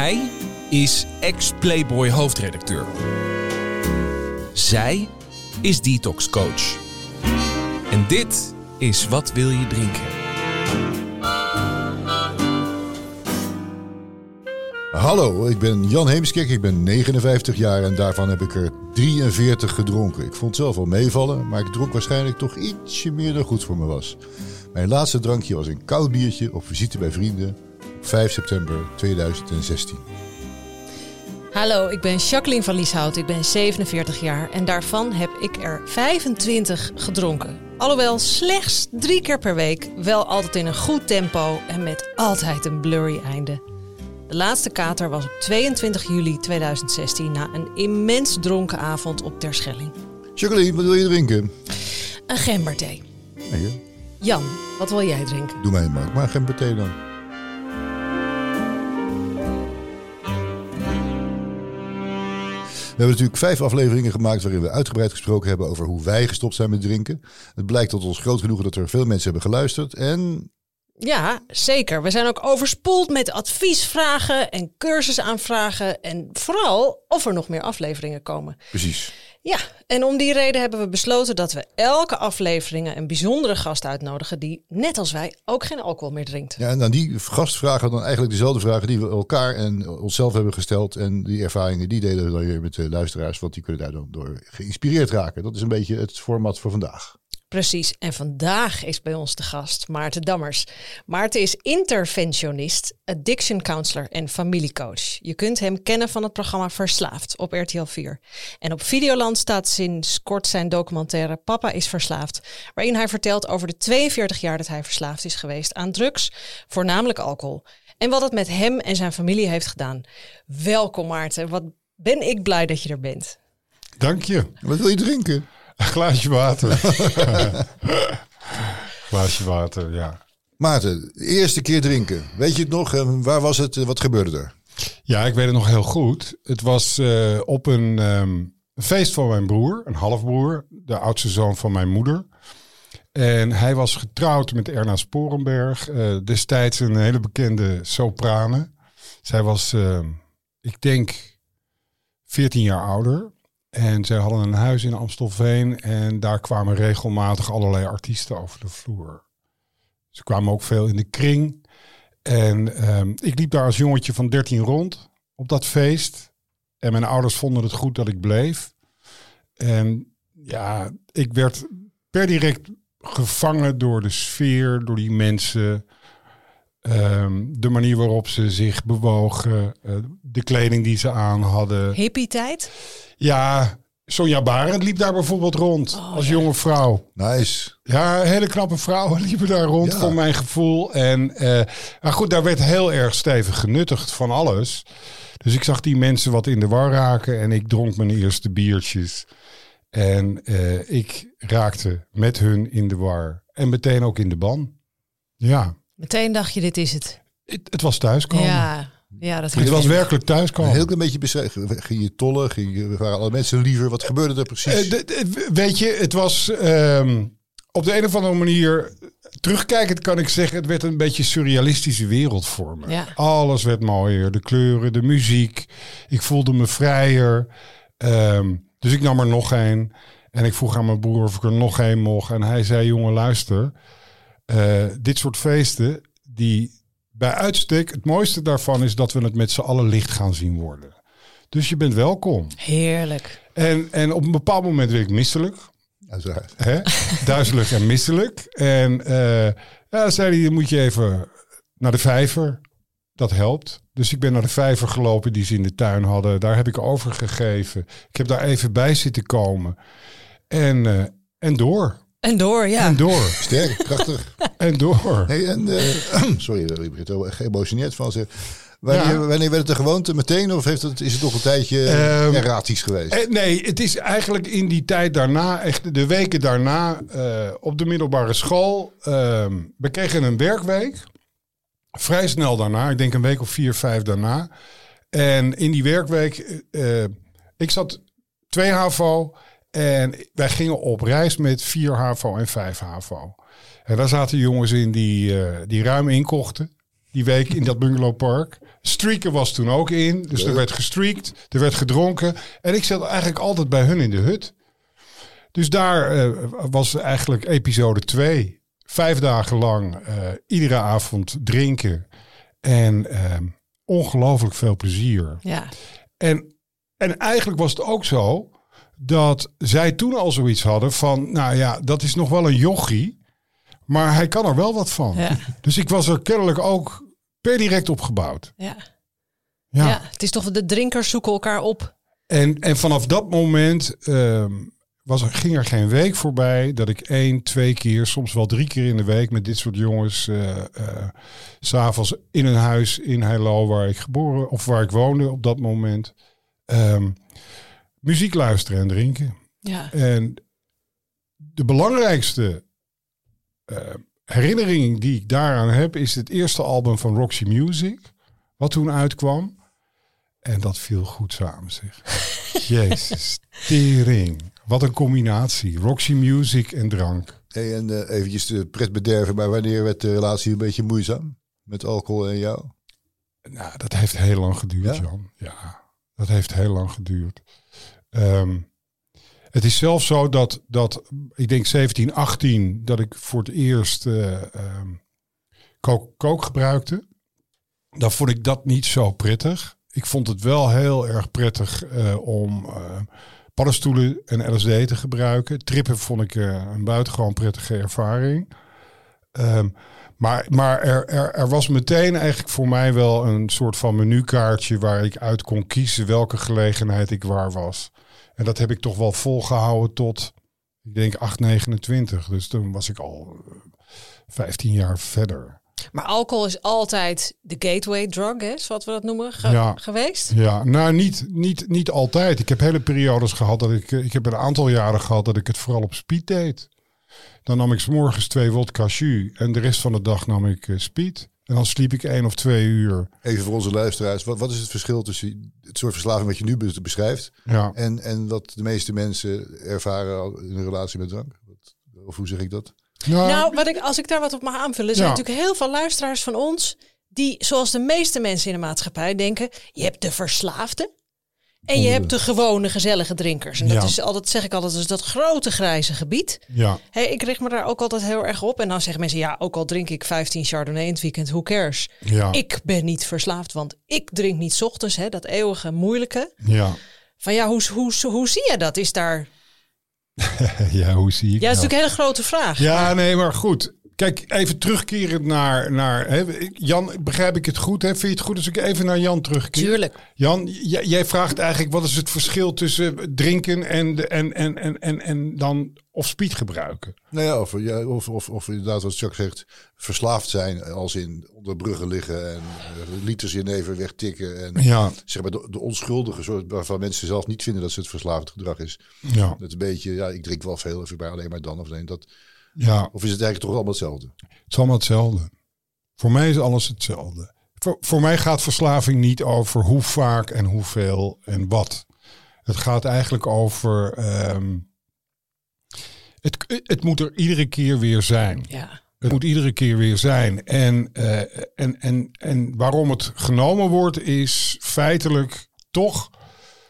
Hij is ex-Playboy hoofdredacteur. Zij is detox coach. En dit is Wat wil je drinken? Hallo, ik ben Jan Heemskerk, ik ben 59 jaar en daarvan heb ik er 43 gedronken. Ik vond zelf wel meevallen, maar ik dronk waarschijnlijk toch ietsje meer dan goed voor me was. Mijn laatste drankje was een koud biertje op visite bij vrienden 5 september 2016. Hallo, ik ben Jacqueline van Lieshout. Ik ben 47 jaar en daarvan heb ik er 25 gedronken. Alhoewel slechts drie keer per week, wel altijd in een goed tempo en met altijd een blurry einde. De laatste kater was op 22 juli 2016 na een immens dronken avond op Terschelling. Jacqueline, wat wil je drinken? Een gemberthee. Nee? Jan, wat wil jij drinken? Doe mij maar, maar geen thee dan. Hebben natuurlijk vijf afleveringen gemaakt waarin we uitgebreid gesproken hebben over hoe wij gestopt zijn met drinken. Het blijkt tot ons groot genoegen dat er veel mensen hebben geluisterd. En Ja, zeker. We zijn ook overspoeld met adviesvragen en cursusaanvragen. En vooral of er nog meer afleveringen komen. precies. Ja, en om die reden hebben we besloten dat we elke aflevering een bijzondere gast uitnodigen die, net als wij, ook geen alcohol meer drinkt. Ja, en aan die gast vragen dan eigenlijk dezelfde vragen die we elkaar en onszelf hebben gesteld. En die ervaringen die delen we dan weer met de luisteraars, want die kunnen daar dan door geïnspireerd raken. Dat is een beetje het format voor vandaag. Precies. En vandaag is bij ons de gast Maarten Dammers. Maarten is interventionist, addiction counselor en familiecoach. Je kunt hem kennen van het programma Verslaafd op RTL 4. En op Videoland staat sinds kort zijn documentaire Papa is verslaafd, waarin hij vertelt over de 42 jaar dat hij verslaafd is geweest aan drugs, voornamelijk alcohol. En wat het met hem en zijn familie heeft gedaan. Welkom Maarten, wat ben ik blij dat je er bent. Dank je. Wat wil je drinken? Een glaasje water. glaasje water, ja. Maarten, de eerste keer drinken. Weet je het nog? En waar was het? Wat gebeurde er? Ja, ik weet het nog heel goed. Het was eh, op een ehm, feest van mijn broer, een halfbroer, de oudste zoon van mijn moeder. En hij was getrouwd met Erna Sporenberg, eh, destijds een hele bekende soprane. Zij was, eh, ik denk, 14 jaar ouder. En zij hadden een huis in Amstelveen en daar kwamen regelmatig allerlei artiesten over de vloer. Ze kwamen ook veel in de kring. En ehm, ik liep daar als jongetje van 13 rond op dat feest. En mijn ouders vonden het goed dat ik bleef. En ja, ik werd per direct gevangen door de sfeer, door die mensen. Ehm, de manier waarop ze zich bewogen, eh, de kleding die ze aan hadden. Hippie tijd? Ja, Sonja Barend liep daar bijvoorbeeld rond als jonge vrouw. Nice. Ja, hele knappe vrouwen liepen daar rond, Ja. voor mijn gevoel. En, eh, maar goed, daar werd heel erg stevig genuttigd van alles. Dus ik zag die mensen wat in de war raken en ik dronk mijn eerste biertjes. En eh, ik raakte met hun in de war. En meteen ook in de ban. Ja, Meteen dacht je, dit is het. het, het was thuiskomen. Ja, ja dat Het was werkelijk Een thuiskomen. heel klein beetje beschreven. Ging je tollen? Ging je, waren alle mensen liever? Wat gebeurde er precies? Eh, weet je, het was ehm, op de een of andere manier. Terugkijkend kan ik zeggen, het werd een beetje surrealistische wereld voor me. Ja. Alles werd mooier. De kleuren, de muziek. Ik voelde me vrijer. Ehm, dus ik nam er nog een. En ik vroeg aan mijn broer of ik er nog een mocht. En hij zei, jongen, luister. Eh, dit soort feesten, die bij uitstek, het mooiste daarvan is dat we het met z'n allen licht gaan zien worden. Dus je bent welkom. Heerlijk. En, en op een bepaald moment werd ik misselijk. Uiteraard. Hè? Duizelig en misselijk. En eh ja, zei hij, dan moet je even naar de vijver. Dat helpt. Dus ik ben naar de vijver gelopen die ze in de tuin hadden. Daar heb ik overgegeven. Ik heb daar even bij zitten komen. En, eh, en door. En door, ja. En door. Sterk, krachtig. En door. Hey, en, eh, sorry, ik begin er wel geëmotioneerd van. Zeg. Wanneer, Ja. wanneer werd het de gewoonte meteen? Of heeft het, is het nog een tijdje Ehm, erratisch geweest? Eh, nee, het is eigenlijk in die tijd daarna, echt de weken daarna, eh, op de middelbare school. ehm, we kregen een werkweek. Vrij snel daarna, ik denk een week of vier, vijf daarna. En in die werkweek, eh, eh, ik zat twee HAVO en wij gingen op reis met vier HAVO en vijf HAVO. En daar zaten jongens in die, eh, die ruim inkochten. die week in dat bungalowpark. Streaken was toen ook in. Dus er werd gestreakt, er werd gedronken. En ik zat eigenlijk altijd bij hun in de hut. Dus daar eh, was eigenlijk episode 2. Vijf dagen lang eh, iedere avond drinken. En ehm, ongelooflijk veel plezier. Ja. En, en eigenlijk was het ook zo dat zij toen al zoiets hadden van, nou ja, dat is nog wel een jochie, maar hij kan er wel wat van. Ja. Dus ik was er kennelijk ook per direct opgebouwd. Ja. Ja. ja, het is toch de drinkers zoeken elkaar op. En, en vanaf dat moment ehm, was er, ging er geen week voorbij dat ik één, twee keer, soms wel drie keer in de week met dit soort jongens eh eh, s'avonds in een huis in Heilo waar ik geboren of waar ik woonde op dat moment ehm, muziek luisteren en drinken. Ja. En de belangrijkste eh, herinnering die ik daaraan heb, is het eerste album van Roxy Music, wat toen uitkwam. En dat viel goed samen, zeg. Jezus, tering. Wat een combinatie. Roxy Music en drank. Hey, en eh, eventjes de pret bederven, maar wanneer werd de relatie een beetje moeizaam? Met alcohol en jou? Nou, dat heeft heel lang geduurd, Ja? Jan. Ja, dat heeft heel lang geduurd. Ehm, het is zelfs zo dat, dat, ik denk 17, 18, dat ik voor het eerst eh ehm, kook, kook gebruikte. Dan vond ik dat niet zo prettig. Ik vond het wel heel erg prettig eh, om eh, paddenstoelen en LSD te gebruiken. Trippen vond ik een buitengewoon prettige ervaring. Ehm, maar maar er, er, er was meteen eigenlijk voor mij wel een soort van menukaartje waar ik uit kon kiezen welke gelegenheid ik waar was. En dat heb ik toch wel volgehouden tot, ik denk 8,29. Dus toen was ik al eh, 15 jaar verder. Maar alcohol is altijd de gateway drug, hè, zoals we dat noemen, ge- Ja. geweest. Ja, nou niet, niet, niet altijd. Ik heb hele periodes gehad dat ik, eh, ik heb een aantal jaren gehad dat ik het vooral op speed deed. Dan nam ik 's morgens twee wodka jus en de rest van de dag nam ik eh, speed. En dan sliep ik één of twee uur. Even voor onze luisteraars, wat, wat is het verschil tussen het soort verslaving wat je nu be- beschrijft Ja. en, en wat de meeste mensen ervaren al in een relatie met drank? Wat, of hoe zeg ik dat? Nou, wat ik, als ik daar wat op mag aanvullen, er zijn Ja. natuurlijk heel veel luisteraars van ons die, zoals de meeste mensen in de maatschappij, denken: je hebt de verslaafde en je hebt de gewone gezellige drinkers. En dat Ja. is altijd, zeg ik altijd, is dat grote grijze gebied. ja. Hey, ik richt me daar ook altijd heel erg op. En dan zeggen mensen: ja, ook al drink ik 15 Chardonnay in het weekend, who cares? Ja. Ik ben niet verslaafd, want ik drink niet 's ochtends, hè, dat eeuwige moeilijke. Ja. Van ja, hoe, hoe, hoe zie je dat? Is daar. ja, hoe zie ik Ja, dat is nou? natuurlijk een hele grote vraag. Ja, nee, maar goed. Kijk, even terugkerend naar... naar hè, Jan, begrijp ik het goed? Hè? Vind je het goed als ik even naar Jan terugkeer? Tuurlijk. Jan, j- jij vraagt eigenlijk wat is het verschil tussen drinken en, en, en, en, en, en dan of speed gebruiken? Nou ja, of, ja, of, of, of inderdaad wat Chuck zegt, verslaafd zijn als in onder bruggen liggen en eh, liters in even wegtikken. En Ja, zeg maar de, de onschuldige soort waarvan mensen zelf niet vinden dat ze het verslavend gedrag is. ja, Dat is een beetje, ja, ik drink wel veel, of ik ben alleen maar dan of alleen dat. Ja. Of is het eigenlijk toch allemaal hetzelfde? Het is allemaal hetzelfde. Voor mij is alles hetzelfde. Voor, voor mij gaat verslaving niet over hoe vaak en hoeveel en wat. Het gaat eigenlijk over. ehm, het, het moet er iedere keer weer zijn. Ja. Het moet iedere keer weer zijn. En, eh, en, en, en waarom het genomen wordt, is feitelijk toch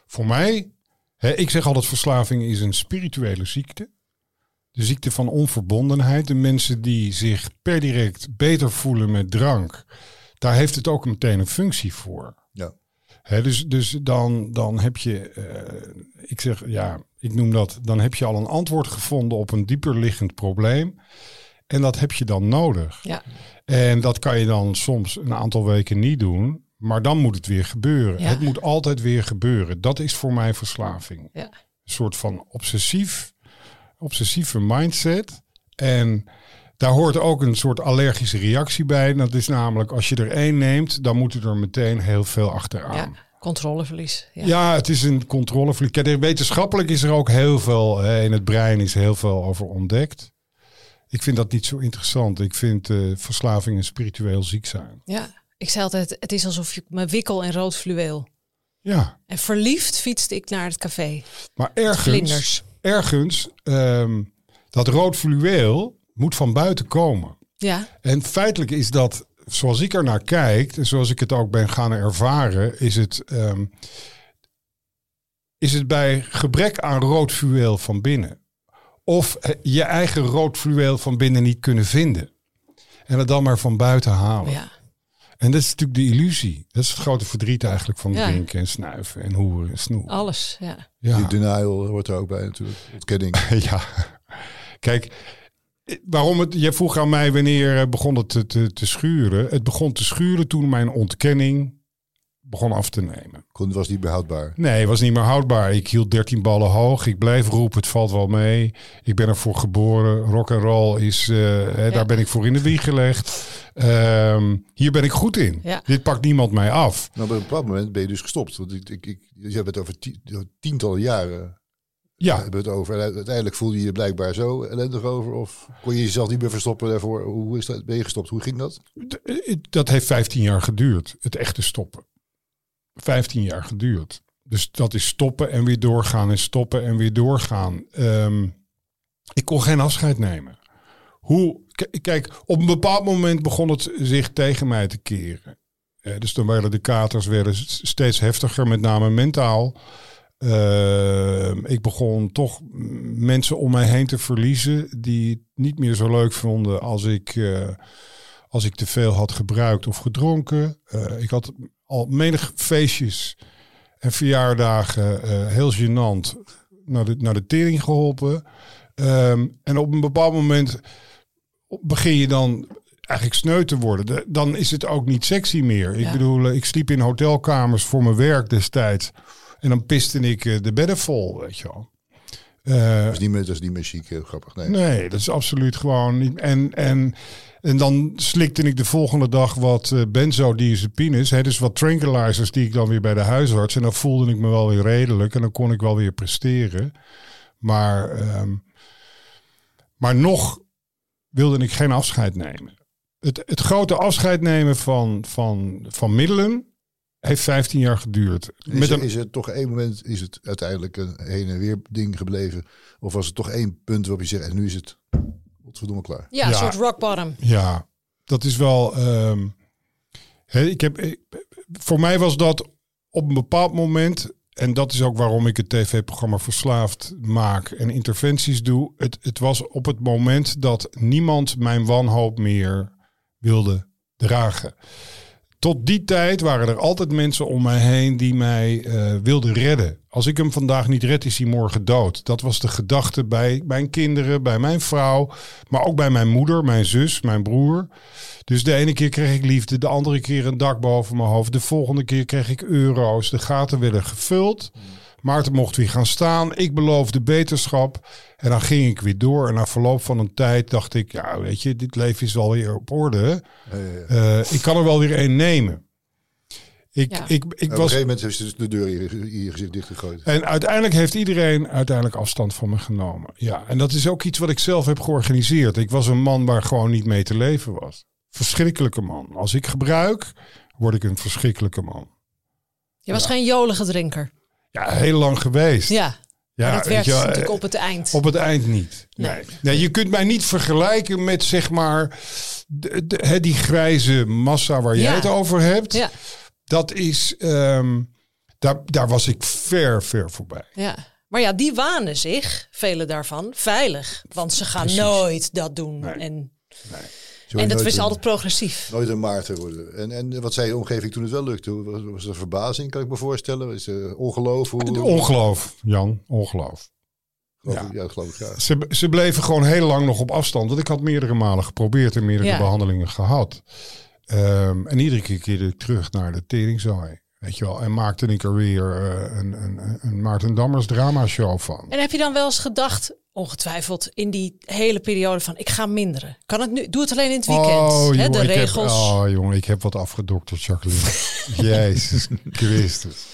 voor mij. Hè, ik zeg altijd: verslaving is een spirituele ziekte. De ziekte van onverbondenheid. De mensen die zich per direct beter voelen met drank, daar heeft het ook meteen een functie voor. Ja. Hè, dus dus dan, dan heb je, eh, ik zeg ja, ik noem dat, dan heb je al een antwoord gevonden op een dieper liggend probleem. En dat heb je dan nodig. Ja. En dat kan je dan soms een aantal weken niet doen, maar dan moet het weer gebeuren. Ja. Het moet altijd weer gebeuren. Dat is voor mij verslaving. Ja. Een soort van obsessief, obsessieve mindset. En daar hoort ook een soort allergische reactie bij. Dat is namelijk als je er één neemt, dan moet er meteen heel veel achteraan. ja. Controleverlies. Ja. Ja, het is een controleverlies. Kijk, wetenschappelijk is er ook heel veel, hè, in het brein is heel veel over ontdekt. Ik vind dat niet zo interessant. Ik vind eh, verslaving en spiritueel ziek zijn. Ja. Ik zei altijd, het is alsof je me wikkel in rood fluweel. Ja, En verliefd fietste ik naar het café. maar ergens, Vlinders. Ergens ehm, dat rood fluweel moet van buiten komen. Ja. En feitelijk is dat zoals ik er naar kijk, en zoals ik het ook ben gaan ervaren, is het, ehm, is het bij gebrek aan rood fluweel van binnen. Of eh, je eigen rood fluweel van binnen niet kunnen vinden. En het dan maar van buiten halen. Ja. En dat is natuurlijk de illusie. Dat is het grote verdriet eigenlijk van Ja. drinken en snuiven en hoeren en snoepen. Alles, ja. Ja. Die denial hoort er ook bij natuurlijk. Ontkenning. ja. Kijk, waarom het, je vroeg aan mij wanneer eh, begon het te, te, te schuren. Het begon te schuren toen mijn ontkenning begon af te nemen. Kon, was niet behoudbaar. Nee, het was niet meer houdbaar. Ik hield 13 ballen hoog. Ik bleef roepen, het valt wel mee. Ik ben ervoor geboren. Rock and roll is, eh, hè, Ja. daar ben ik voor in de wieg gelegd. Ehm, hier ben ik goed in. Ja. Dit pakt niemand mij af. Nou, op een bepaald moment ben je dus gestopt. Want ik, ik, ik, je hebt het over ti- tientallen jaren. Ja, Hebben we het over. En uiteindelijk voelde je je blijkbaar zo ellendig over. Of kon je jezelf niet meer verstoppen daarvoor? Hoe is dat? Ben je gestopt? Hoe ging dat? Eh, dat heeft 15 jaar geduurd. Het echte stoppen. 15 jaar geduurd. Dus dat is stoppen en weer doorgaan en stoppen en weer doorgaan. Ehm, ik kon geen afscheid nemen. Hoe, kijk, op een bepaald moment begon het zich tegen mij te keren. Eh, dus dan werden de katers werden steeds heftiger, met name mentaal. Ehm, ik begon toch mensen om mij heen te verliezen die het niet meer zo leuk vonden als ik, eh, als ik te veel had gebruikt of gedronken. Eh, ik had al menig feestjes en verjaardagen eh, heel gênant naar de, naar de tering geholpen. Ehm, en op een bepaald moment begin je dan eigenlijk sneu te worden. De- dan is het ook niet sexy meer. Ik bedoel, eh, ik sliep in hotelkamers voor mijn werk destijds. En dan piste ik eh, de bedden vol, weet je wel. Eh, Dat is niet meer, dat is niet meer heel grappig. Nee. Nee, dat is absoluut gewoon niet. En, en, en dan slikte ik de volgende dag wat uh, benzodiazepines. Hè, dus wat tranquilizers die ik dan weer bij de huisarts. En dan voelde ik me wel weer redelijk. En dan kon ik wel weer presteren. Maar, ehm, maar nog wilde ik geen afscheid nemen. Het, het grote afscheid nemen van, van, van middelen heeft 15 jaar geduurd. Is, Met er, een, is er toch één moment, is het uiteindelijk een heen en weer ding gebleven? Of was het toch één punt waarop je zegt, en nu is het godverdomme klaar? Ja, een Ja. soort rock bottom. Ja, dat is wel. ehm, hè, ik heb, ik- voor mij was dat op een bepaald moment. En dat is ook waarom ik het tv-programma Verslaafd maak en interventies doe. Het, het was op het moment dat niemand mijn wanhoop meer wilde dragen. Tot die tijd waren er altijd mensen om mij heen die mij eh, wilden redden. Als ik hem vandaag niet red, is hij morgen dood. Dat was de gedachte bij mijn kinderen, bij mijn vrouw, maar ook bij mijn moeder, mijn zus, mijn broer. Dus de ene keer kreeg ik liefde, de andere keer een dak boven mijn hoofd. De volgende keer kreeg ik euro's. De gaten werden gevuld. Maarten mocht weer gaan staan. Ik beloofde beterschap. En dan ging ik weer door. En na verloop van een tijd dacht ik, ja, weet je, dit leven is wel weer op orde. Eh, ik kan er wel weer één nemen. Ik, Ja. ik, ik op een was, gegeven moment is dus de deur in je, in je gezicht dichtgegooid. en uiteindelijk heeft iedereen uiteindelijk afstand van me genomen. Ja, en dat is ook iets wat ik zelf heb georganiseerd. Ik was een man waar gewoon niet mee te leven was. Verschrikkelijke man. Als ik gebruik, word ik een verschrikkelijke man. Je was geen jolige drinker. Ja, heel lang geweest. Ja, ja, maar dat wel, natuurlijk eh, op het eind. Op het eind niet. Nee. Nee. nee. je kunt mij niet vergelijken met zeg maar de, de- die grijze massa waar jij het over hebt. Ja, Dat is, ehm, daar, daar was ik ver, ver voorbij. ja. Maar ja, die wanen zich, vele daarvan, veilig. Want ze gaan Precies. nooit dat doen. Nee. En, En dat een- altijd progressief. Nooit een Maarten worden. En, en wat zei je omgeving toen het wel lukte? Was, was er verbazing, kan ik me voorstellen? Is er ongeloof? Hoe, Ongeloof, Jan, ongeloof. geloof ja. geloof ik. Ze, ze bleven gewoon heel lang nog op afstand. Want ik had meerdere malen geprobeerd en meerdere Ja. behandelingen gehad. Ehm, en iedere keer keerde ik terug naar de teringzooi. Weet je wel. En maakte ik er weer een, een, een Maarten Dammers dramashow van. En heb je dan wel eens gedacht, ongetwijfeld, in die hele periode van ik ga minderen. Kan het nu? Doe het alleen in het weekend. Oh, hè, jongen, de ik heb- regels. oh, jongen, ik heb wat afgedokterd, Jacqueline. Jezus Christus.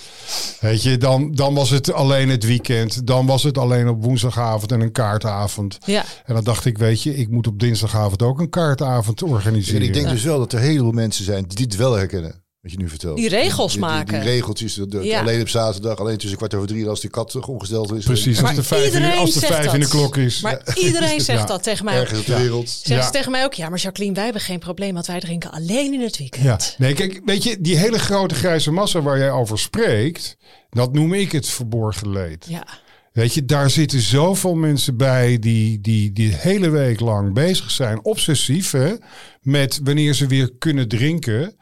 Weet je, dan, dan was het alleen het weekend. Dan was het alleen op woensdagavond en een kaartavond. Ja, En dan dacht ik, weet je, ik moet op dinsdagavond ook een kaartavond En organiseren. ik denk dus wel dat er heel veel mensen zijn die dit wel herkennen. Wat je nu vertelt. Die regels Die- die- maken. Die, regeltjes. de- de- Ja. Alleen op zaterdag, alleen tussen kwart over drie als die kat ongesteld is. Precies, als de vijf, in, de- iedereen als de zegt vijf in de dat. klok is. Maar iedereen zegt Ja. dat tegen mij. ook. Ergens op de wereld. Zeggen Ja. ze tegen mij ook, ja, maar Jacqueline, wij hebben geen probleem, want wij drinken alleen in het weekend. Ja, nee, kijk, weet je, die hele grote grijze massa waar jij over spreekt, dat noem ik het verborgen leed. Ja. Weet je, daar zitten zoveel mensen bij die, die, die de hele week lang bezig zijn, obsessief, hè, met wanneer ze weer kunnen drinken.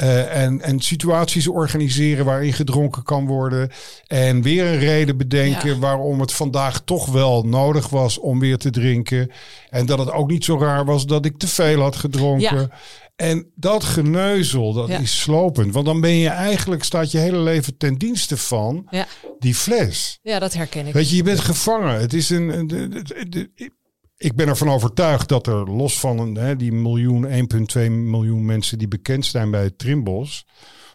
Eh, en, en situaties organiseren waarin gedronken kan worden. En weer een reden bedenken Ja. waarom het vandaag toch wel nodig was om weer te drinken. En dat het ook niet zo raar was dat ik te veel had gedronken. Ja. En dat geneuzel, dat Ja. is slopend. Want dan ben je eigenlijk, staat je hele leven ten dienste van Ja. die fles. ja, dat herken ik. Weet je, je bent gevangen. Het is een. een- ik ben ervan overtuigd dat er los van een, hè, die miljoen, 1,2 miljoen mensen die bekend zijn bij het Trimbos,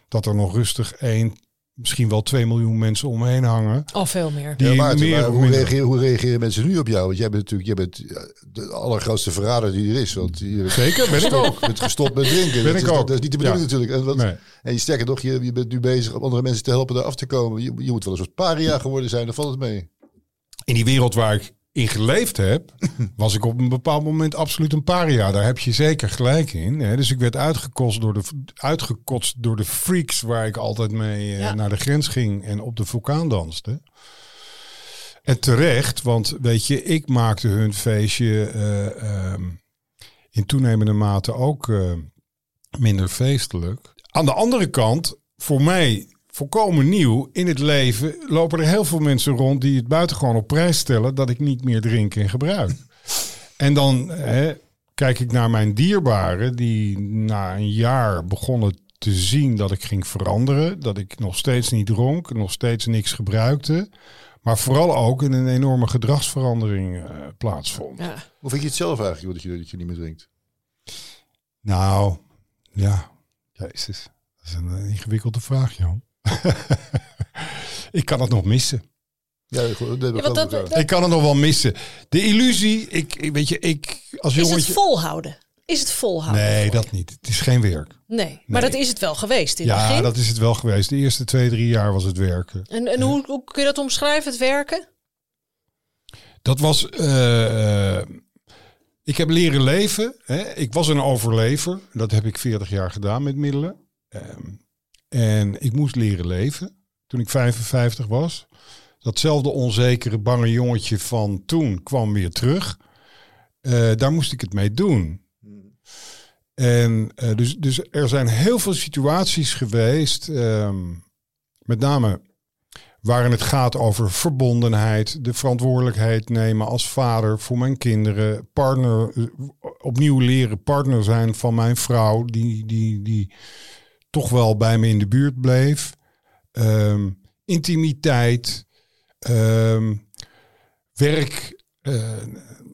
dat er nog rustig 1, misschien wel 2 miljoen mensen omheen hangen. Al veel meer. Die Ja, Maarten, meer maar hoe, reageren, hoe reageren mensen nu op jou? Want jij bent natuurlijk jij bent de allergrootste verrader die er is. Want je bent Zeker, ben ik ook. Je bent gestopt met drinken. Ben dat, ik is, ook. dat is niet de bedoeling Ja. natuurlijk. En, wat, Nee. en je sterker nog, je, je bent nu bezig om andere mensen te helpen daar af te komen. Je, je moet wel een soort paria geworden zijn, dan valt het mee. In die wereld waar ik in geleefd heb, was ik op een bepaald moment absoluut een paria. Daar heb je zeker gelijk in. Hè. Dus ik werd uitgekotst door, de, uitgekotst door de freaks waar ik altijd mee eh, Ja. naar de grens ging en op de vulkaan danste. En terecht, want weet je, ik maakte hun feestje eh, ehm, in toenemende mate ook eh, minder feestelijk. Aan de andere kant, voor mij volkomen nieuw in het leven, lopen er heel veel mensen rond die het buitengewoon op prijs stellen dat ik niet meer drink en gebruik. En dan hè, kijk ik naar mijn dierbaren die na een jaar begonnen te zien dat ik ging veranderen, dat ik nog steeds niet dronk, nog steeds niks gebruikte. Maar vooral ook in een enorme gedragsverandering eh, plaatsvond. Ja. Hoe vind je het zelf eigenlijk, dat je, dat je niet meer drinkt? Nou, ja, jezus. Dat is een eh, ingewikkelde vraag, Jan. ik kan het nog missen. Ja, goed, dat Ja, want geloof dat- ik ook. dat- Ik kan het nog wel missen. De illusie, ik, weet je, ik als Is het volhouden? Is het volhouden? Nee, dat niet. Het is geen werk. Nee, maar dat is het wel geweest in het Ja, begin. dat is het wel geweest. De eerste twee, drie jaar was het werken. En, en hoe, hoe kun je dat omschrijven, het werken? Dat was. eh, eh, ik heb leren leven. Hè. Ik was een overlever. Dat heb ik 40 jaar gedaan met middelen. Ehm, en ik moest leren leven toen ik 55 was. Datzelfde onzekere, bange jongetje van toen kwam weer terug. Eh, daar moest ik het mee doen. En eh, dus, dus er zijn heel veel situaties geweest, ehm, met name waarin het gaat over verbondenheid, de verantwoordelijkheid nemen als vader voor mijn kinderen, partner, eh, opnieuw leren partner zijn van mijn vrouw, die, die, die toch wel bij me in de buurt bleef. Ehm, intimiteit, ehm, werk, eh,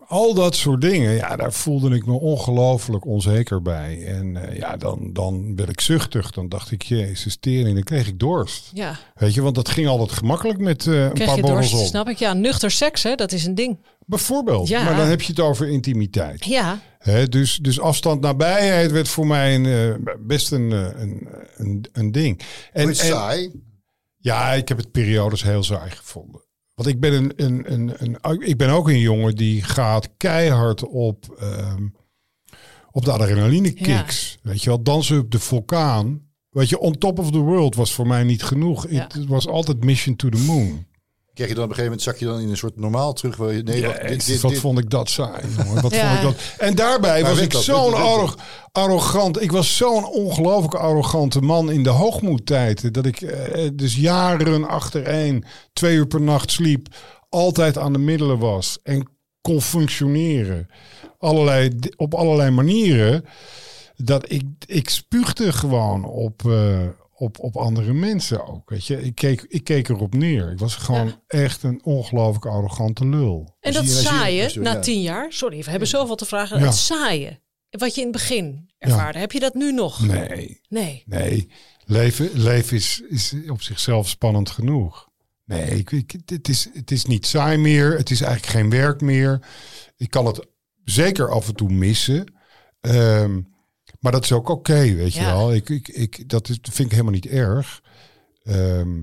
al dat soort dingen. Ja, daar voelde ik me ongelooflijk onzeker bij. En eh, ja, dan, dan werd ik zuchtig. Dan dacht ik, jezus, tering, dan kreeg ik dorst. Ja, Weet je, want dat ging altijd gemakkelijk met eh, een paar je borrels op. snap ik. Ja, nuchter seks, hè, dat is een ding. Bijvoorbeeld. Ja. Maar dan heb je het over intimiteit. Ja, Hè, dus, dus afstand nabijheid werd voor mij een, eh, best een, eh, een, een, een ding. En, Wordt en- saai. ja, ik heb het periodes heel saai gevonden. Want ik ben, een, een, een, een, ik ben ook een jongen die gaat keihard op, ehm, op de adrenaline kicks. Weet je wel, dansen op de vulkaan. Weet je, on top of the world was voor mij niet genoeg. Ja. Het was altijd mission to the moon. Krijg je dan op een gegeven moment, zak je dan in een soort normaal terug? Waar je, nee, wacht, dit, dit, wat dit- vond ik dat saai. Wat Ja. vond ik dat... En daarbij Maar was ik zo'n arrogant... Ik was zo'n ongelooflijk arrogante man in de hoogmoedtijd. Dat ik eh, dus jaren achtereen, twee uur per nacht sliep... altijd aan de middelen was en kon functioneren. Allerlei, op allerlei manieren. Dat ik, ik spuugde gewoon op... eh, op, op andere mensen ook. Weet je, ik keek, ik keek erop neer. Ik was gewoon Ja. echt een ongelooflijk arrogante lul. en dat je- als je- saaie, als je- na ja. tien jaar, sorry, we hebben zoveel te vragen. Ja. Het saaie, wat je in het begin ervaarde, heb je dat nu nog? Nee, Nee. nee. Leven, leven is, is op zichzelf spannend genoeg. Nee, ik, ik, het, is, het is niet saai meer. Het is eigenlijk geen werk meer. Ik kan het zeker af en toe missen. Ehm, Maar dat is ook oké, weet je wel. Ik, ik, ik, dat is, vind ik helemaal niet erg. Ehm,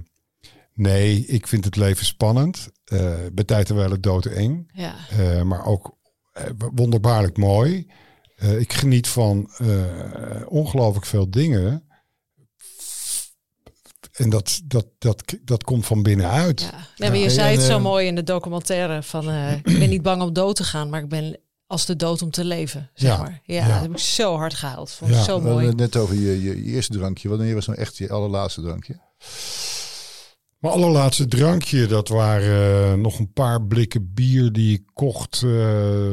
nee, ik vind het leven spannend. eh bij tijd terwijl het dood eng. Ja. Eh, maar ook eh, wonderbaarlijk mooi. Ik geniet van ongelooflijk veel dingen. En dat, dat, dat, dat komt van binnenuit. Ja. Nee, maar je zei en, het zo mooi in de documentaire van ik ben niet bang om dood te gaan, maar ik ben als de dood om te leven, zeg Ja. maar. Ja, Ja. dat heb ik zo hard gehaald. Vond ik Ja. zo We hadden mooi. net over je, je, je eerste drankje. Wanneer was nou echt je allerlaatste drankje? Mijn allerlaatste drankje, dat waren eh, nog een paar blikken bier die ik kocht eh,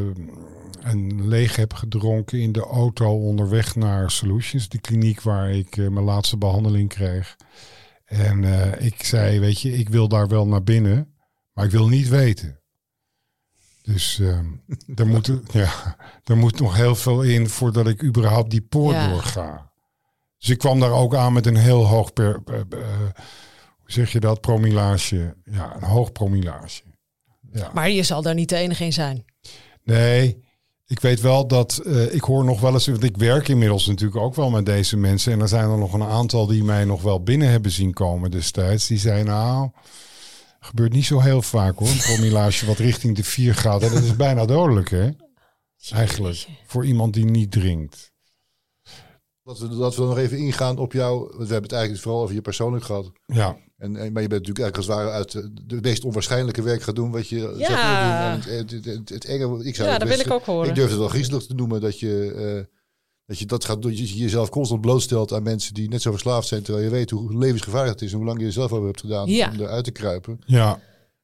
en leeg heb gedronken in de auto onderweg naar Solutions, de kliniek waar ik eh, mijn laatste behandeling kreeg. En eh, ik zei, weet je, ik wil daar wel naar binnen, maar ik wil niet weten. Dus eh, er, moet, ja, er moet nog heel veel in voordat ik überhaupt die poort Ja. doorga. Dus ik kwam daar ook aan met een heel hoog per, eh, hoe zeg je dat? Promillage. Ja, een hoog promillage. Ja. Maar je zal daar niet de enige in zijn. Nee, ik weet wel dat eh, ik hoor nog wel eens, want ik werk inmiddels natuurlijk ook wel met deze mensen. En er zijn er nog een aantal die mij nog wel binnen hebben zien komen destijds. Die zeiden, nou, gebeurt niet zo heel vaak hoor. Een promillage wat richting de 4 gaat. En dat is bijna dodelijk hè, eigenlijk. Voor iemand die niet drinkt. Dat we, dat we nog even ingaan op jou. Want we hebben het eigenlijk vooral over je persoonlijk gehad. Ja, En, en, maar je bent natuurlijk eigenlijk als het ware uit de, de meest onwaarschijnlijk werk gaan doen wat je Ja. doen. En het, het, het, het enge, ik zou Ja, het dat wil ik ook horen. Ik durf het wel griezelig te noemen dat je, eh, dat je dat gaat doen. Dat je jezelf constant blootstelt aan mensen die net zo verslaafd zijn. Terwijl je weet hoe levensgevaarlijk het is en hoe lang je er zelf over hebt gedaan Ja. om eruit te kruipen. ja.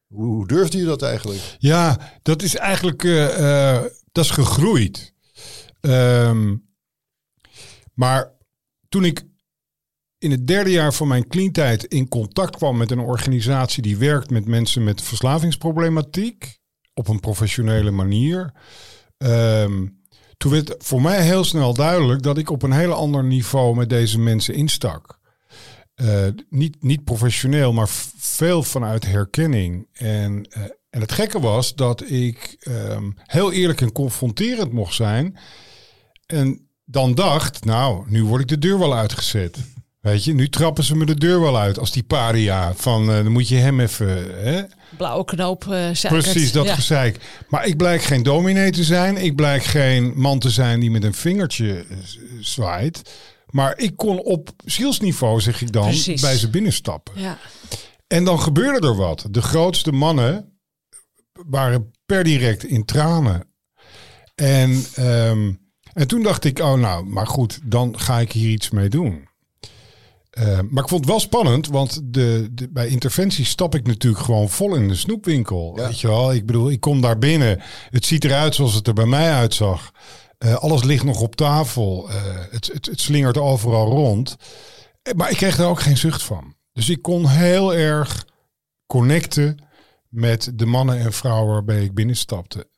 Hoe, hoe durfde je dat eigenlijk? Ja, dat is eigenlijk eh, eh, dat is gegroeid. Ehm, maar toen ik in het derde jaar van mijn cleantijd in contact kwam met een organisatie die werkt met mensen met verslavingsproblematiek op een professionele manier. ehm, toen werd voor mij heel snel duidelijk dat ik op een heel ander niveau met deze mensen instak. Eh, niet, niet professioneel, maar veel vanuit herkenning. En, eh, en het gekke was dat ik ehm, heel eerlijk en confronterend mocht zijn. En dan dacht, nou, nu word ik de deur wel uitgezet. Weet je, nu trappen ze me de deur wel uit als die paria. Van, eh, dan moet je hem even... Hè? Blauwe knoop, eh suikert. Precies, dat Ja. gezeik. Maar ik blijk geen dominee te zijn. Ik blijk geen man te zijn die met een vingertje eh, zwaait. Maar ik kon op zielsniveau, zeg ik dan, Precies. bij ze binnenstappen. Ja. En dan gebeurde er wat. De grootste mannen waren per direct in tranen. En, ehm, en toen dacht ik, oh nou, maar goed, dan ga ik hier iets mee doen. Eh, maar ik vond het wel spannend, want de, de, bij interventie stap ik natuurlijk gewoon vol in de snoepwinkel. Ja. Weet je wel, ik bedoel, ik kom daar binnen. Het ziet eruit zoals het er bij mij uitzag. Eh, alles ligt nog op tafel. Eh, het, het, het slingert overal rond. Maar ik kreeg er ook geen zucht van. Dus ik kon heel erg connecten met de mannen en vrouwen waarbij ik binnenstapte.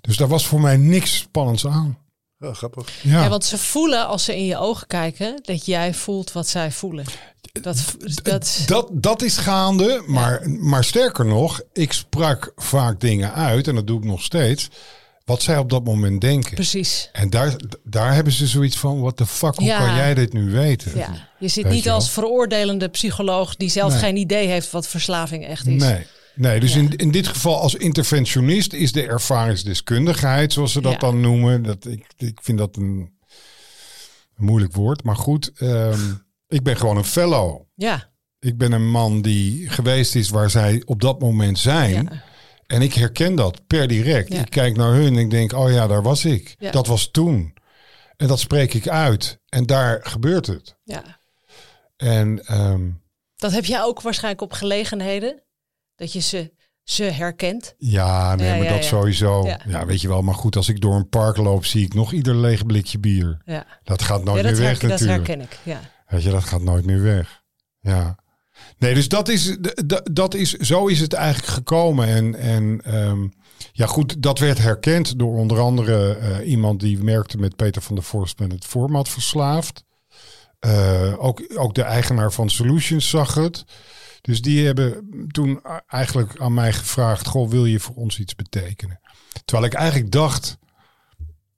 Dus daar was voor mij niks spannends aan. Ja, grappig. Ja, Ja, want ze voelen als ze in je ogen kijken dat jij voelt wat zij voelen. Dat, dat, dat, dat is gaande, maar, maar sterker nog, ik sprak vaak dingen uit, en dat doe ik nog steeds, wat zij op dat moment denken. precies. En daar, daar hebben ze zoiets van, what the fuck, hoe Ja. kan jij dit nu weten? Ja, je zit Weet niet je als veroordelende psycholoog die zelf Nee. geen idee heeft wat verslaving echt is. Nee. Nee, dus Ja. in, in dit geval als interventionist is de ervaringsdeskundigheid, zoals ze dat Ja. dan noemen. Dat, ik, ik vind dat een, een moeilijk woord. Maar goed, ehm, ik ben gewoon een fellow. Ja, Ik ben een man die geweest is waar zij op dat moment zijn. ja. En ik herken dat per direct. Ik kijk naar hun en ik denk, oh ja, daar was ik. Ja. Dat was toen. En dat spreek ik uit. En daar gebeurt het. ja. En ehm, Dat heb jij ook waarschijnlijk op gelegenheden. Dat je ze, ze herkent. ja, nee, Ja, maar ja, dat sowieso. Ja. Weet je wel. Maar goed, als ik door een park loop, zie ik nog ieder leeg blikje bier. Ja, Dat gaat nooit dat, meer weg herken, dat natuurlijk. herken ik. Ja. Weet je, dat gaat nooit meer weg. Ja. Nee, dus dat is, dat is, zo is het eigenlijk gekomen. En, en ehm, ja, goed, dat werd herkend door onder andere eh, iemand die werkte met Peter van der Vorst met het format verslaafd. Eh, ook, ook de eigenaar van Solutions zag het. Dus die hebben toen eigenlijk aan mij gevraagd: Goh, wil je voor ons iets betekenen? Terwijl ik eigenlijk dacht: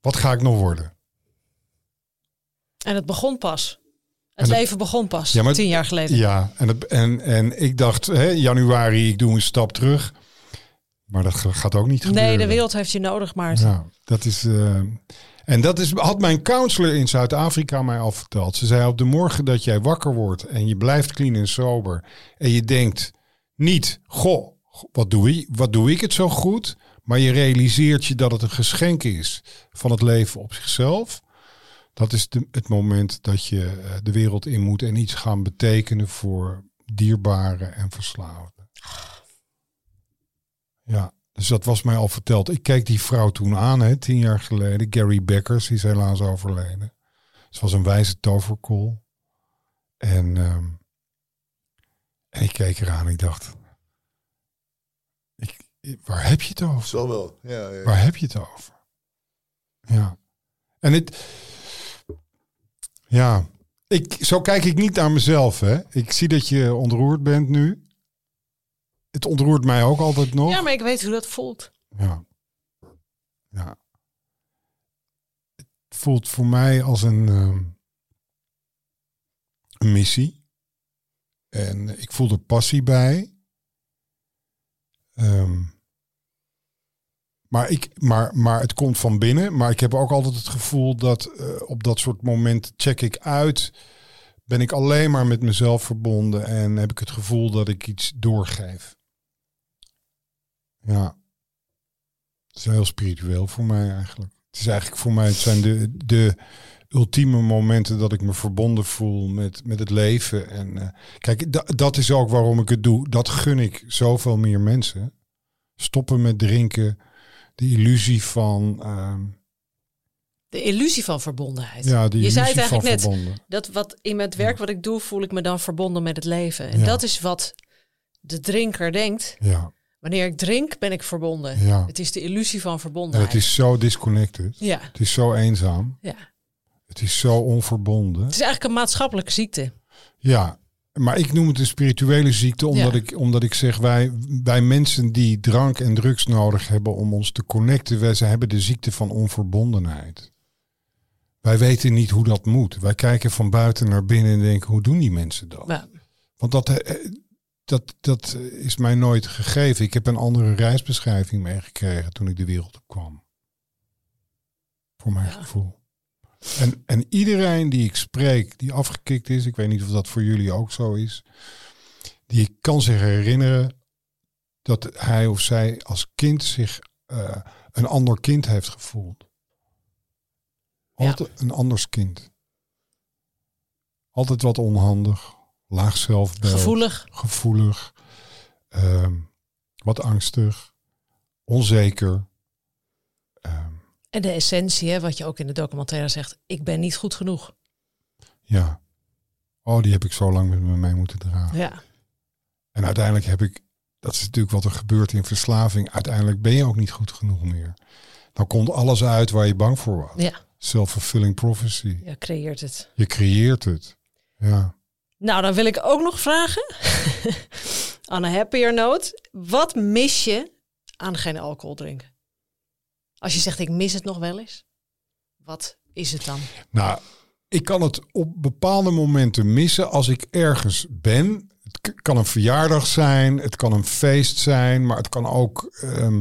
wat ga ik nog worden? En het begon pas. Het En het- leven begon pas, Ja, maar- tien jaar geleden. Ja, en, het, en, en ik dacht, hè, januari, ik doe een stap terug. Maar dat ga- gaat ook niet gebeuren. nee, de wereld heeft je nodig, Maarten. Ja, dat is. eh, en dat is, had mijn counselor in Zuid-Afrika mij al verteld. Ze zei op de morgen dat jij wakker wordt en je blijft clean en sober. En je denkt niet, goh, wat doe, ik, wat doe ik het zo goed? Maar je realiseert je dat het een geschenk is van het leven op zichzelf. Dat is het moment dat je eh, de wereld in moet en iets gaan betekenen voor dierbaren en verslaafden. Ja, dus dat was mij al verteld. Ik keek die vrouw toen aan, hè, tien jaar geleden. Gary Beckers, die is helaas overleden. Ze was een wijze toverkool. En, ehm, en ik keek eraan en ik dacht... Ik, waar heb je het over? Zal wel. Ja, ja. Waar heb je het over? Ja. En het. Ja. Ik, zo kijk ik niet naar mezelf, hè. Ik zie dat je ontroerd bent nu. Het ontroert mij ook altijd nog. Ja, maar ik weet hoe dat voelt. Ja. Ja. Het voelt voor mij als een, ehm, een missie. En ik voel er passie bij. Ehm, maar, ik, maar, maar het komt van binnen. Maar ik heb ook altijd het gevoel dat eh, op dat soort momenten check ik uit. Ben ik alleen maar met mezelf verbonden en heb ik het gevoel dat ik iets doorgeef. Ja. Het is heel spiritueel voor mij eigenlijk. Het is eigenlijk voor mij, het zijn de, de ultieme momenten dat ik me verbonden voel met, met het leven. En eh, kijk, da- dat is ook waarom ik het doe. Dat gun ik zoveel meer mensen. Stoppen met drinken. De illusie van. ehm, De illusie van verbondenheid. ja, de je illusie zei het eigenlijk net. verbonden. Dat wat in het werk wat ik doe, voel ik me dan verbonden met het leven. En Ja. dat is wat de drinker denkt. Ja, Wanneer ik drink, ben ik verbonden. ja. Het is de illusie van En verbondenheid. het is zo disconnected. Ja, Het is zo eenzaam. ja. Het is zo onverbonden. Het is eigenlijk een maatschappelijke ziekte. Ja, maar ik noem het een spirituele ziekte, omdat, Ja. ik, omdat ik zeg, wij, wij mensen die drank en drugs nodig hebben om ons te connecten, wij, ze hebben de ziekte van onverbondenheid. Wij weten niet hoe dat moet. Wij kijken van buiten naar binnen en denken, hoe doen die mensen dat? Ja. Want dat, eh, dat, dat is mij nooit gegeven. Ik heb een andere reisbeschrijving meegekregen toen ik de wereld op kwam. Voor mijn gevoel. En, en iedereen die ik spreek, die afgekikt is, ik weet niet of dat voor jullie ook zo is, die kan zich herinneren dat hij of zij als kind zich eh, een ander kind heeft gevoeld. Ja. Altijd een anders kind. Altijd wat onhandig, laag zelfbeeld Gevoelig. gevoelig, ehm, wat angstig, onzeker. Ehm, En de essentie, hè, wat je ook in de documentaire zegt. Ik ben niet goed genoeg. ja. Oh, die heb ik zo lang met me mee moeten dragen. Ja, En uiteindelijk heb ik, dat is natuurlijk wat er gebeurt in verslaving. Uiteindelijk ben je ook niet goed genoeg meer. Dan komt alles uit waar je bang voor was. ja. Self-fulfilling prophecy. ja creëert het. Je creëert het. Ja. Nou, dan wil ik ook nog vragen. On a happier note. Wat mis je aan geen alcohol drinken? Als je zegt, ik mis het nog wel eens. Wat is het dan? Nou, ik kan het op bepaalde momenten missen als ik ergens ben. Het kan een verjaardag zijn, het kan een feest zijn, maar het kan ook. ehm,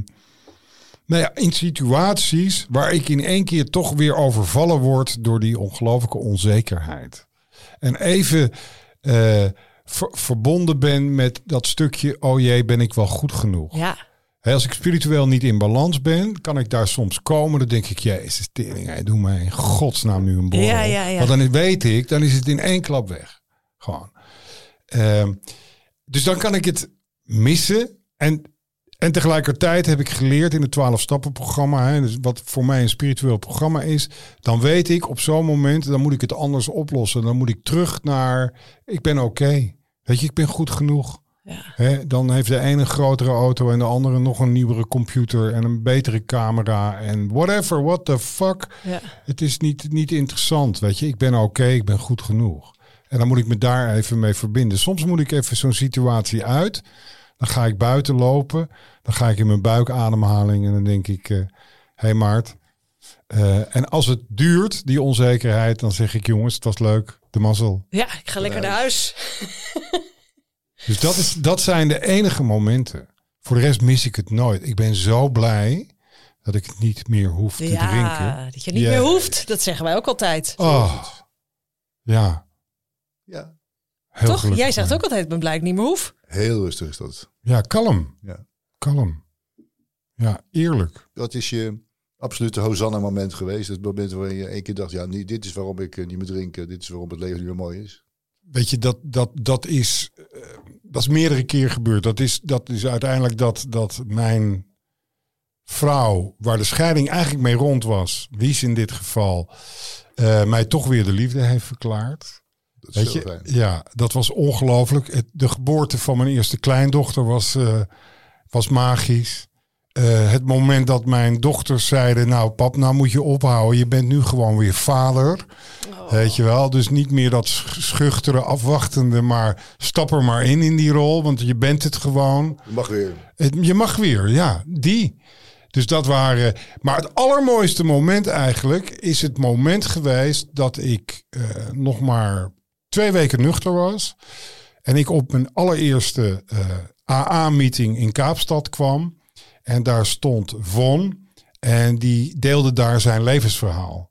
nou ja, in situaties waar ik in één keer toch weer overvallen word door die ongelooflijke onzekerheid. En even eh, ver- verbonden ben met dat stukje, oh jee, ben ik wel goed genoeg? Ja, als ik spiritueel niet in balans ben, kan ik daar soms komen. Dan denk ik, jezus, tering, hè, doe mij in godsnaam nu een borrel. Ja, ja, ja. Want dan weet ik, dan is het in één klap weg. Gewoon. Ehm, dus dan kan ik het missen. En, en tegelijkertijd heb ik geleerd in het 12 stappen programma, hè, dus wat voor mij een spiritueel programma is, dan weet ik op zo'n moment, dan moet ik het anders oplossen. Dan moet ik terug naar, ik ben oké. Weet je, ik ben goed genoeg. ja. Dan heeft de ene een grotere auto en de andere nog een nieuwere computer en een betere camera en whatever, what the fuck. ja. Het is niet, niet interessant, weet je. Ik ben oké, ik ben goed genoeg. En dan moet ik me daar even mee verbinden. Soms moet ik even zo'n situatie uit. Dan ga ik buiten lopen. Dan ga ik in mijn buikademhaling en dan denk ik... Hé hey Maart, Eh, en als het duurt, die onzekerheid, dan zeg ik jongens, het was leuk, de mazzel. Ja, ik ga lekker naar huis. Dus dat, is, dat zijn de enige momenten. Voor de rest mis ik het nooit. Ik ben zo blij dat ik het niet meer hoef te ja, drinken. dat je niet Ja. meer hoeft. Dat zeggen wij ook altijd. Oh, ja, Ja, heel Toch? gelukkig Jij zegt ook altijd, ik ben blij dat ik niet meer hoef. Heel rustig is dat. Ja, kalm. Ja. Kalm. Ja, eerlijk. Wat is je absolute Hosanna-moment geweest? Het moment waarin je één keer dacht, ja, dit is waarom ik eh, niet meer drink. eh, Dit is waarom het leven niet meer mooi is. Weet je, dat, dat, dat, is, eh, dat is meerdere keer gebeurd. Dat is, dat is uiteindelijk dat, dat mijn vrouw, waar de scheiding eigenlijk mee rond was, Wies in dit geval, mij toch weer de liefde heeft verklaard. Dat Weet je, fijn. ja, dat was ongelooflijk. De geboorte van mijn eerste kleindochter was, eh, was magisch. Eh, het moment dat mijn dochters zeiden, nou pap, nou moet je ophouden. Je bent nu gewoon weer vader. Weet je wel, dus niet meer dat sch- schuchtere, afwachtende, maar stap er maar in in die rol, want je bent het gewoon. Je mag weer. Het- je mag weer, ja, die. Dus dat waren. Maar het allermooiste moment eigenlijk is het moment geweest dat ik eh, nog maar twee weken nuchter was. En ik op mijn allereerste eh, AA-meeting in Kaapstad kwam. En daar stond Von. En die deelde daar zijn levensverhaal.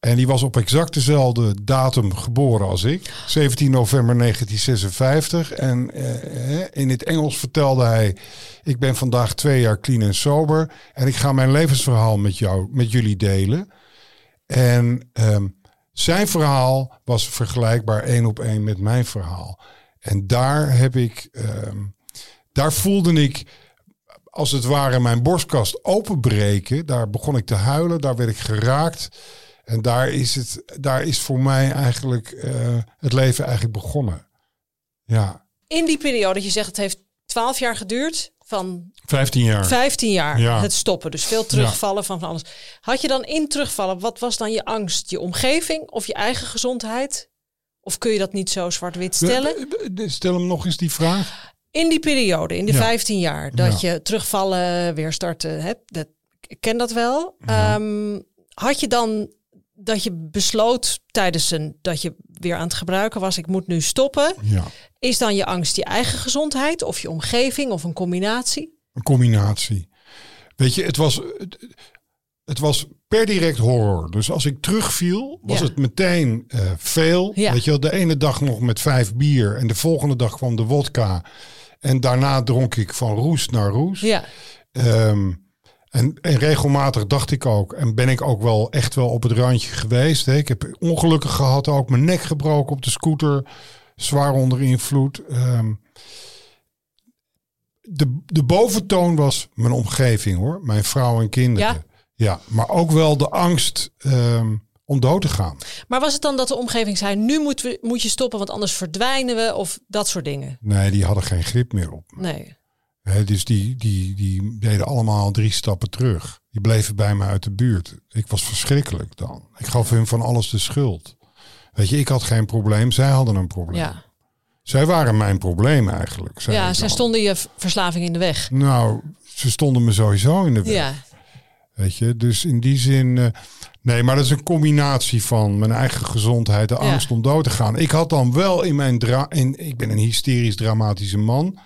En die was op exact dezelfde datum geboren als ik. 17 november 1956. En eh, in het Engels vertelde hij... Ik ben vandaag twee jaar clean en sober. En ik ga mijn levensverhaal met, jou, met jullie delen. En ehm, zijn verhaal was vergelijkbaar één op één met mijn verhaal. En daar heb ik... ehm, daar voelde ik als het ware mijn borstkast openbreken. Daar begon ik te huilen, daar werd ik geraakt. En daar is, het, daar is voor mij eigenlijk eh, het leven eigenlijk begonnen. Ja, In die periode, je zegt het heeft 12 jaar geduurd, van 15 jaar. 15 jaar Ja. het stoppen. Dus veel terugvallen van van alles. Had je dan in terugvallen, wat was dan je angst? Je omgeving of je eigen gezondheid? Of kun je dat niet zo zwart-wit stellen? Stel hem nog eens die vraag. In die periode, in de Ja. 15 jaar, dat je terugvallen, weer starten hebt, dat, ik ken dat wel. Ehm, had je dan dat je besloot tijdens een dat je weer aan het gebruiken was, ik moet nu stoppen. Ja, Is dan je angst je eigen gezondheid of je omgeving of een combinatie? een combinatie. Weet je, het was, het, was per direct horror. Dus als ik terugviel, was Ja. het meteen eh, veel. Ja. Weet je wel, de ene dag nog met vijf bier en de volgende dag kwam de wodka. En daarna dronk ik van roes naar roes. Ja, Ehm, en, en regelmatig dacht ik ook, en ben ik ook wel echt wel op het randje geweest. Hè. Ik heb ongelukken gehad, ook mijn nek gebroken op de scooter, zwaar onder invloed. Ehm, de, de boventoon was mijn omgeving hoor, mijn vrouw en kinderen. Ja. Ja, maar ook wel de angst ehm, om dood te gaan. maar was het dan dat de omgeving zei, nu moet, we, moet je stoppen, want anders verdwijnen we of dat soort dingen? Nee, die hadden geen grip meer op me. Nee. Dus die, die, die deden allemaal drie stappen terug. Die bleven bij me uit de buurt. Ik was verschrikkelijk dan. Ik gaf hun van alles de schuld. Weet je, ik had geen probleem, zij hadden een probleem. Ja, Zij waren mijn probleem eigenlijk. ja zij stonden je verslaving in de weg. Nou, ze stonden me sowieso in de weg. Ja, Weet je, dus in die zin. eh, nee, maar dat is een combinatie van mijn eigen gezondheid, de Ja. angst om dood te gaan. Ik had dan wel in mijn dra. In, ik ben een hysterisch dramatische man.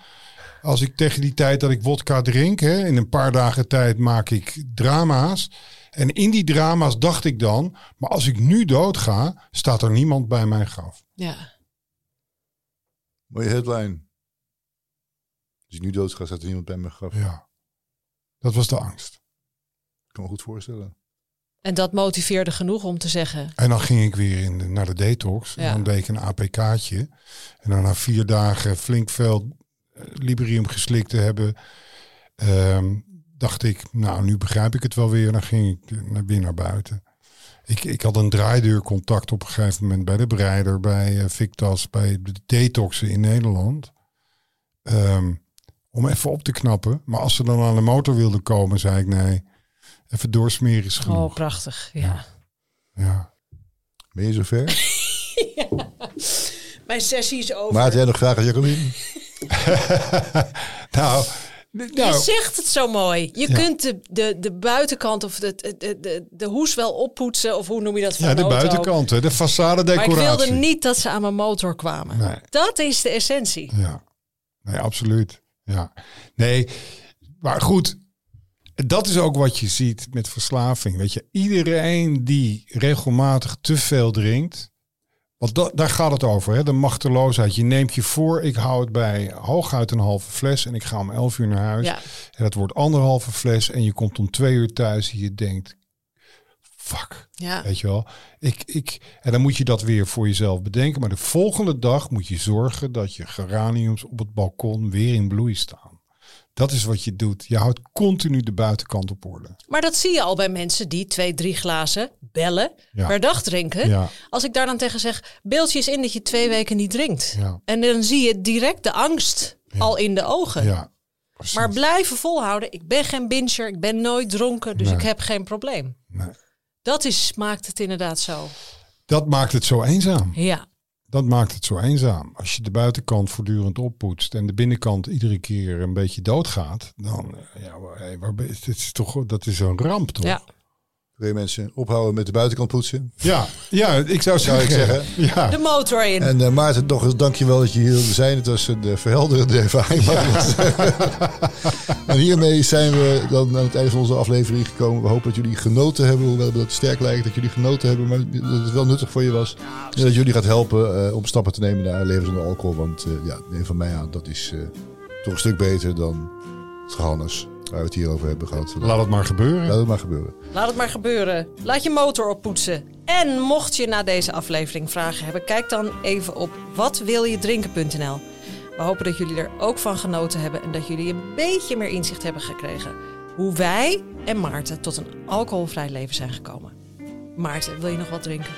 Als ik tegen die tijd dat ik wodka drink, hè, in een paar dagen tijd maak ik drama's. En in die drama's dacht ik dan, maar als ik nu doodga, staat er niemand bij mijn graf. ja. Mooie headline. Als ik nu dood ga, staat er niemand bij me graf. Ja, dat was de angst. Ik kan me goed voorstellen. En dat motiveerde genoeg om te zeggen, En dan ging ik weer in de, naar de detox. En dan deed ik een APK'tje. En dan na vier dagen flink veel eh, Librium geslikt te hebben, ehm, dacht ik, nou, nu begrijp ik het wel weer. En dan ging ik weer naar buiten. Ik, ik had een draaideurcontact op een gegeven moment bij de Breider, bij eh, Victas, bij de detoxen in Nederland. Ehm, om even op te knappen. Maar als ze dan aan de motor wilden komen, zei ik nee. Even doorsmeren is genoeg. oh prachtig, ja. Ja. Ben je zover? Mijn sessie is over. Maar had jij nog vragen, Jacqueline? Nou, Je Nou, zegt het zo mooi. Je Ja. kunt de, de, de buitenkant of de, de, de, de hoes wel oppoetsen. Of hoe noem je dat van ja, de auto. buitenkant, de façade Maar ik decoratie. wilde niet dat ze aan mijn motor kwamen. Nee. Dat is de essentie. Ja, nee, absoluut. Ja, nee, maar goed, dat is ook wat je ziet met verslaving. Weet je, iedereen die regelmatig te veel drinkt, want da- daar gaat het over, hè? de machteloosheid. Je neemt je voor, ik hou het bij hooguit een halve fles en ik ga om 11 uur naar huis. Ja. En dat wordt anderhalve fles en je komt om twee uur thuis en je denkt, fuck. Ja. Weet je wel? Ik, ik, en dan moet je dat weer voor jezelf bedenken. Maar de volgende dag moet je zorgen dat je geraniums op het balkon weer in bloei staan. Dat is wat je doet. Je houdt continu de buitenkant op orde. Maar dat zie je al bij mensen die twee, drie glazen bellen Ja. per dag drinken. Ja. Als ik daar dan tegen zeg, beeld je eens in dat je twee weken niet drinkt. Ja. En dan zie je direct de angst al in de ogen. Maar blijven volhouden. Ik ben geen binger, ik ben nooit dronken, dus Nee. ik heb geen probleem. Nee. Dat is, maakt het inderdaad zo. Dat maakt het zo eenzaam. Ja. Dat maakt het zo eenzaam. Als je de buitenkant voortdurend oppoetst en de binnenkant iedere keer een beetje doodgaat, dan eh, ja, waar- waar dit is toch, dat is een ramp, toch? ja. Wil je mensen ophouden met de buitenkant poetsen? ja, ja, ik zou Zou ik zeggen. Ja. De motor in. En eh, Maarten, nog eens dankjewel dat je hier wilde zijn. Het was een eh, verhelderende ervaring. en hiermee zijn we dan aan het einde van onze aflevering gekomen. We hopen dat jullie genoten hebben, hoewel dat sterk lijkt dat jullie genoten hebben, maar dat het wel nuttig voor je was. En dat jullie gaat helpen eh, om stappen te nemen naar een leven zonder alcohol. Want eh, ja, neem van mij aan, dat is eh, toch een stuk beter dan het gehannes waar we het hier over hebben gehad. Laat het maar gebeuren. Laat het maar gebeuren. Laat het maar gebeuren. Laat je motor oppoetsen. En mocht je na deze aflevering vragen hebben, kijk dan even op watwiljedrinken.nl. We hopen dat jullie er ook van genoten hebben en dat jullie een beetje meer inzicht hebben gekregen hoe wij en Maarten tot een alcoholvrij leven zijn gekomen. Maarten, wil je nog wat drinken?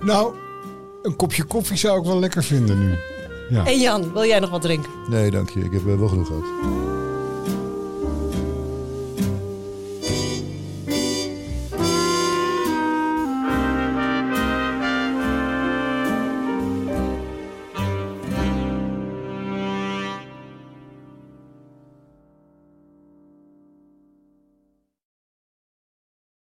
Nou, een kopje koffie zou ik wel lekker vinden nu. Ja. En Jan, wil jij nog wat drinken? Nee, dank je. Ik heb eh, wel genoeg gehad.